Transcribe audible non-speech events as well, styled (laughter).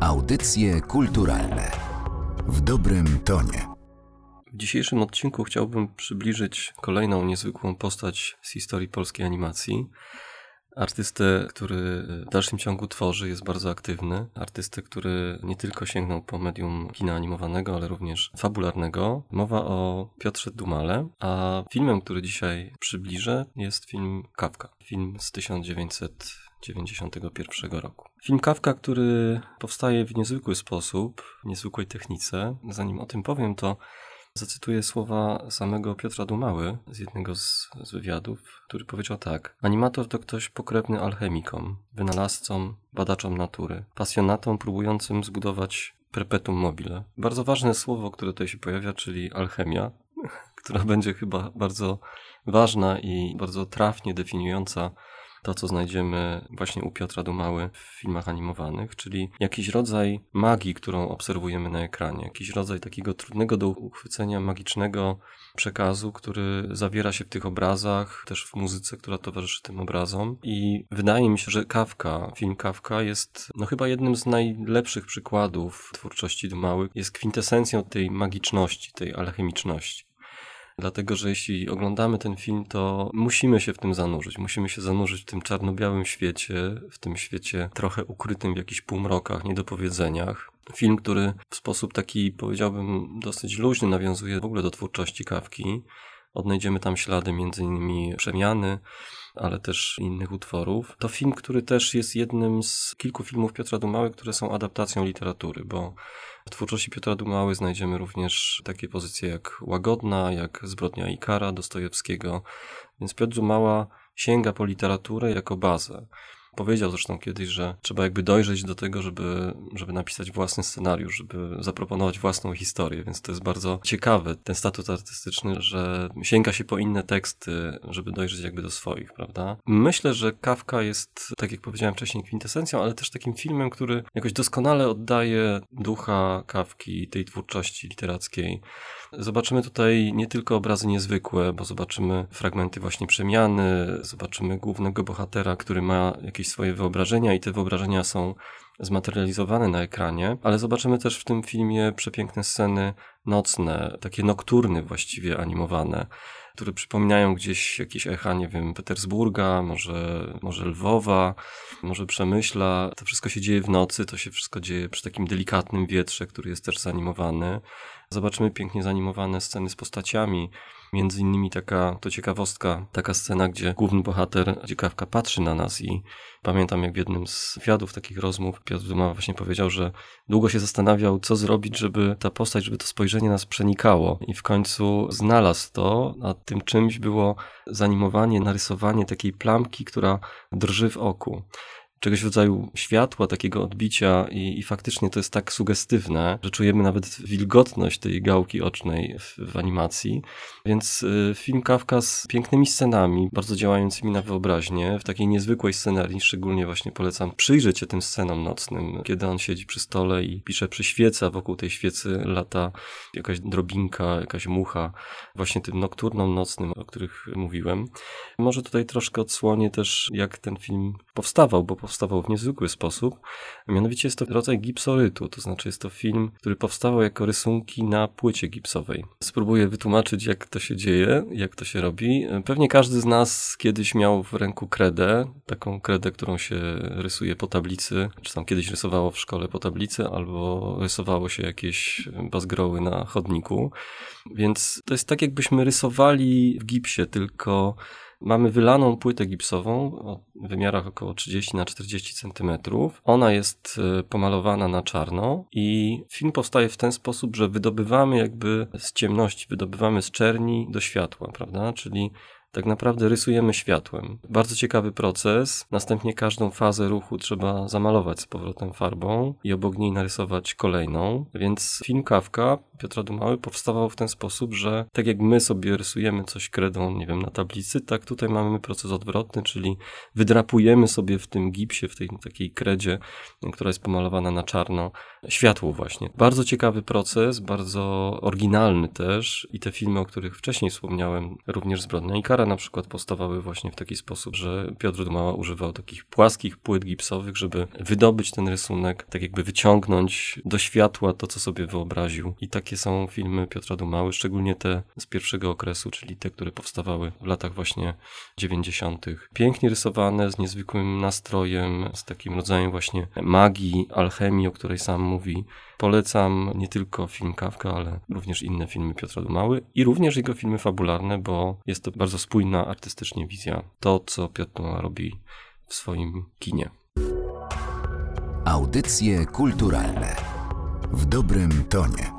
Audycje kulturalne w dobrym tonie. W dzisiejszym odcinku chciałbym przybliżyć kolejną niezwykłą postać z historii polskiej animacji. Artystę, który w dalszym ciągu tworzy, jest bardzo aktywny. Artystę, który nie tylko sięgnął po medium kina animowanego, ale również fabularnego. Mowa o Piotrze Dumale, a filmem, który dzisiaj przybliżę, jest film Kawka. Film z 1991 roku. Film Kawka, który powstaje w niezwykły sposób, w niezwykłej technice. Zanim o tym powiem, to Zacytuję słowa samego Piotra Dumały z jednego z, z, wywiadów, który powiedział tak. Animator to ktoś pokrewny alchemikom, wynalazcom, badaczom natury, pasjonatom próbującym zbudować perpetuum mobile. Bardzo ważne słowo, które tutaj się pojawia, czyli alchemia, (laughs) która będzie chyba bardzo ważna i bardzo trafnie definiująca to, co znajdziemy właśnie u Piotra Dumały w filmach animowanych, czyli jakiś rodzaj magii, którą obserwujemy na ekranie, jakiś rodzaj takiego trudnego do uchwycenia magicznego przekazu, który zawiera się w tych obrazach, też w muzyce, która towarzyszy tym obrazom. I wydaje mi się, że Kawka, film Kawka jest no chyba jednym z najlepszych przykładów twórczości Dumały, jest kwintesencją tej magiczności, tej alchemiczności. Dlatego, że jeśli oglądamy ten film, to musimy się w tym zanurzyć. Musimy się zanurzyć w tym czarno-białym świecie, w tym świecie trochę ukrytym w jakichś półmrokach, niedopowiedzeniach. Film, który w sposób taki, powiedziałbym, dosyć luźny nawiązuje w ogóle do twórczości Kawki. Odnajdziemy tam ślady innymi przemiany, ale też innych utworów. To film, który też jest jednym z kilku filmów Piotra Dumały, które są adaptacją literatury, bo w twórczości Piotra Dumały znajdziemy również takie pozycje jak Łagodna, jak Zbrodnia Ikara Dostojewskiego, więc Piotr Dumała sięga po literaturę jako bazę. Powiedział zresztą kiedyś, że trzeba jakby dojrzeć do tego, żeby, żeby napisać własny scenariusz, żeby zaproponować własną historię, więc to jest bardzo ciekawe, ten statut artystyczny, że sięga się po inne teksty, żeby dojrzeć jakby do swoich, prawda? Myślę, że Kawka jest, tak jak powiedziałem wcześniej, kwintesencją, ale też takim filmem, który jakoś doskonale oddaje ducha Kawki, tej twórczości literackiej. Zobaczymy tutaj nie tylko obrazy niezwykłe, bo zobaczymy fragmenty właśnie przemiany, zobaczymy głównego bohatera, który ma jakieś swoje wyobrażenia i te wyobrażenia są zmaterializowane na ekranie, ale zobaczymy też w tym filmie przepiękne sceny nocne, takie nokturny właściwie animowane, które przypominają gdzieś jakieś echa, nie wiem, Petersburga, może, może Lwowa, może Przemyśla. To wszystko się dzieje w nocy, to się wszystko dzieje przy takim delikatnym wietrze, który jest też zanimowany. Zobaczymy pięknie zanimowane sceny z postaciami, Między innymi taka, to ciekawostka, taka scena, gdzie główny bohater, ciekawka patrzy na nas i pamiętam jak w jednym z wywiadów, takich rozmów, Piotr Duma właśnie powiedział, że długo się zastanawiał, co zrobić, żeby ta postać, żeby to spojrzenie nas przenikało. I w końcu znalazł to, a tym czymś było zanimowanie, narysowanie takiej plamki, która drży w oku czegoś w rodzaju światła, takiego odbicia i, i, faktycznie to jest tak sugestywne, że czujemy nawet wilgotność tej gałki ocznej w, w animacji. Więc y, film Kawka z pięknymi scenami, bardzo działającymi na wyobraźnię, w takiej niezwykłej scenarii, szczególnie właśnie polecam przyjrzeć się tym scenom nocnym, kiedy on siedzi przy stole i pisze przy świecy, a wokół tej świecy lata jakaś drobinka, jakaś mucha, właśnie tym nokturnom, nocnym, o których mówiłem. Może tutaj troszkę odsłonię też, jak ten film powstawał, bo powstawał w niezwykły sposób. Mianowicie jest to rodzaj gipsorytu, to znaczy jest to film, który powstawał jako rysunki na płycie gipsowej. Spróbuję wytłumaczyć, jak to się dzieje, jak to się robi. Pewnie każdy z nas kiedyś miał w ręku kredę, taką kredę, którą się rysuje po tablicy, czy tam kiedyś rysowało w szkole po tablicy, albo rysowało się jakieś bazgroły na chodniku. Więc to jest tak, jakbyśmy rysowali w gipsie, tylko Mamy wylaną płytę gipsową o wymiarach około 30 na 40 cm. Ona jest e, pomalowana na czarno i film powstaje w ten sposób, że wydobywamy jakby z ciemności, wydobywamy z czerni do światła, prawda? Czyli tak naprawdę rysujemy światłem. Bardzo ciekawy proces. Następnie każdą fazę ruchu trzeba zamalować z powrotem farbą i obok niej narysować kolejną. Więc film Kawka Piotra Dumały powstawał w ten sposób, że tak jak my sobie rysujemy coś kredą, nie wiem, na tablicy, tak tutaj mamy proces odwrotny, czyli wydrapujemy sobie w tym gipsie, w tej takiej kredzie, która jest pomalowana na czarno, światło właśnie. Bardzo ciekawy proces, bardzo oryginalny też i te filmy, o których wcześniej wspomniałem, również Zbrodnia i Kara na przykład powstawały właśnie w taki sposób, że Piotr Dumała używał takich płaskich płyt gipsowych, żeby wydobyć ten rysunek, tak jakby wyciągnąć do światła to, co sobie wyobraził. I takie są filmy Piotra Dumały, szczególnie te z pierwszego okresu, czyli te, które powstawały w latach właśnie 90. Pięknie rysowane, z niezwykłym nastrojem, z takim rodzajem właśnie magii, alchemii, o której sam mówi. Polecam nie tylko film Kawka, ale również inne filmy Piotra Dumały i również jego filmy fabularne, bo jest to bardzo spójna artystycznie wizja to, co Piotr Dumała robi w swoim kinie. Audycje kulturalne w dobrym tonie.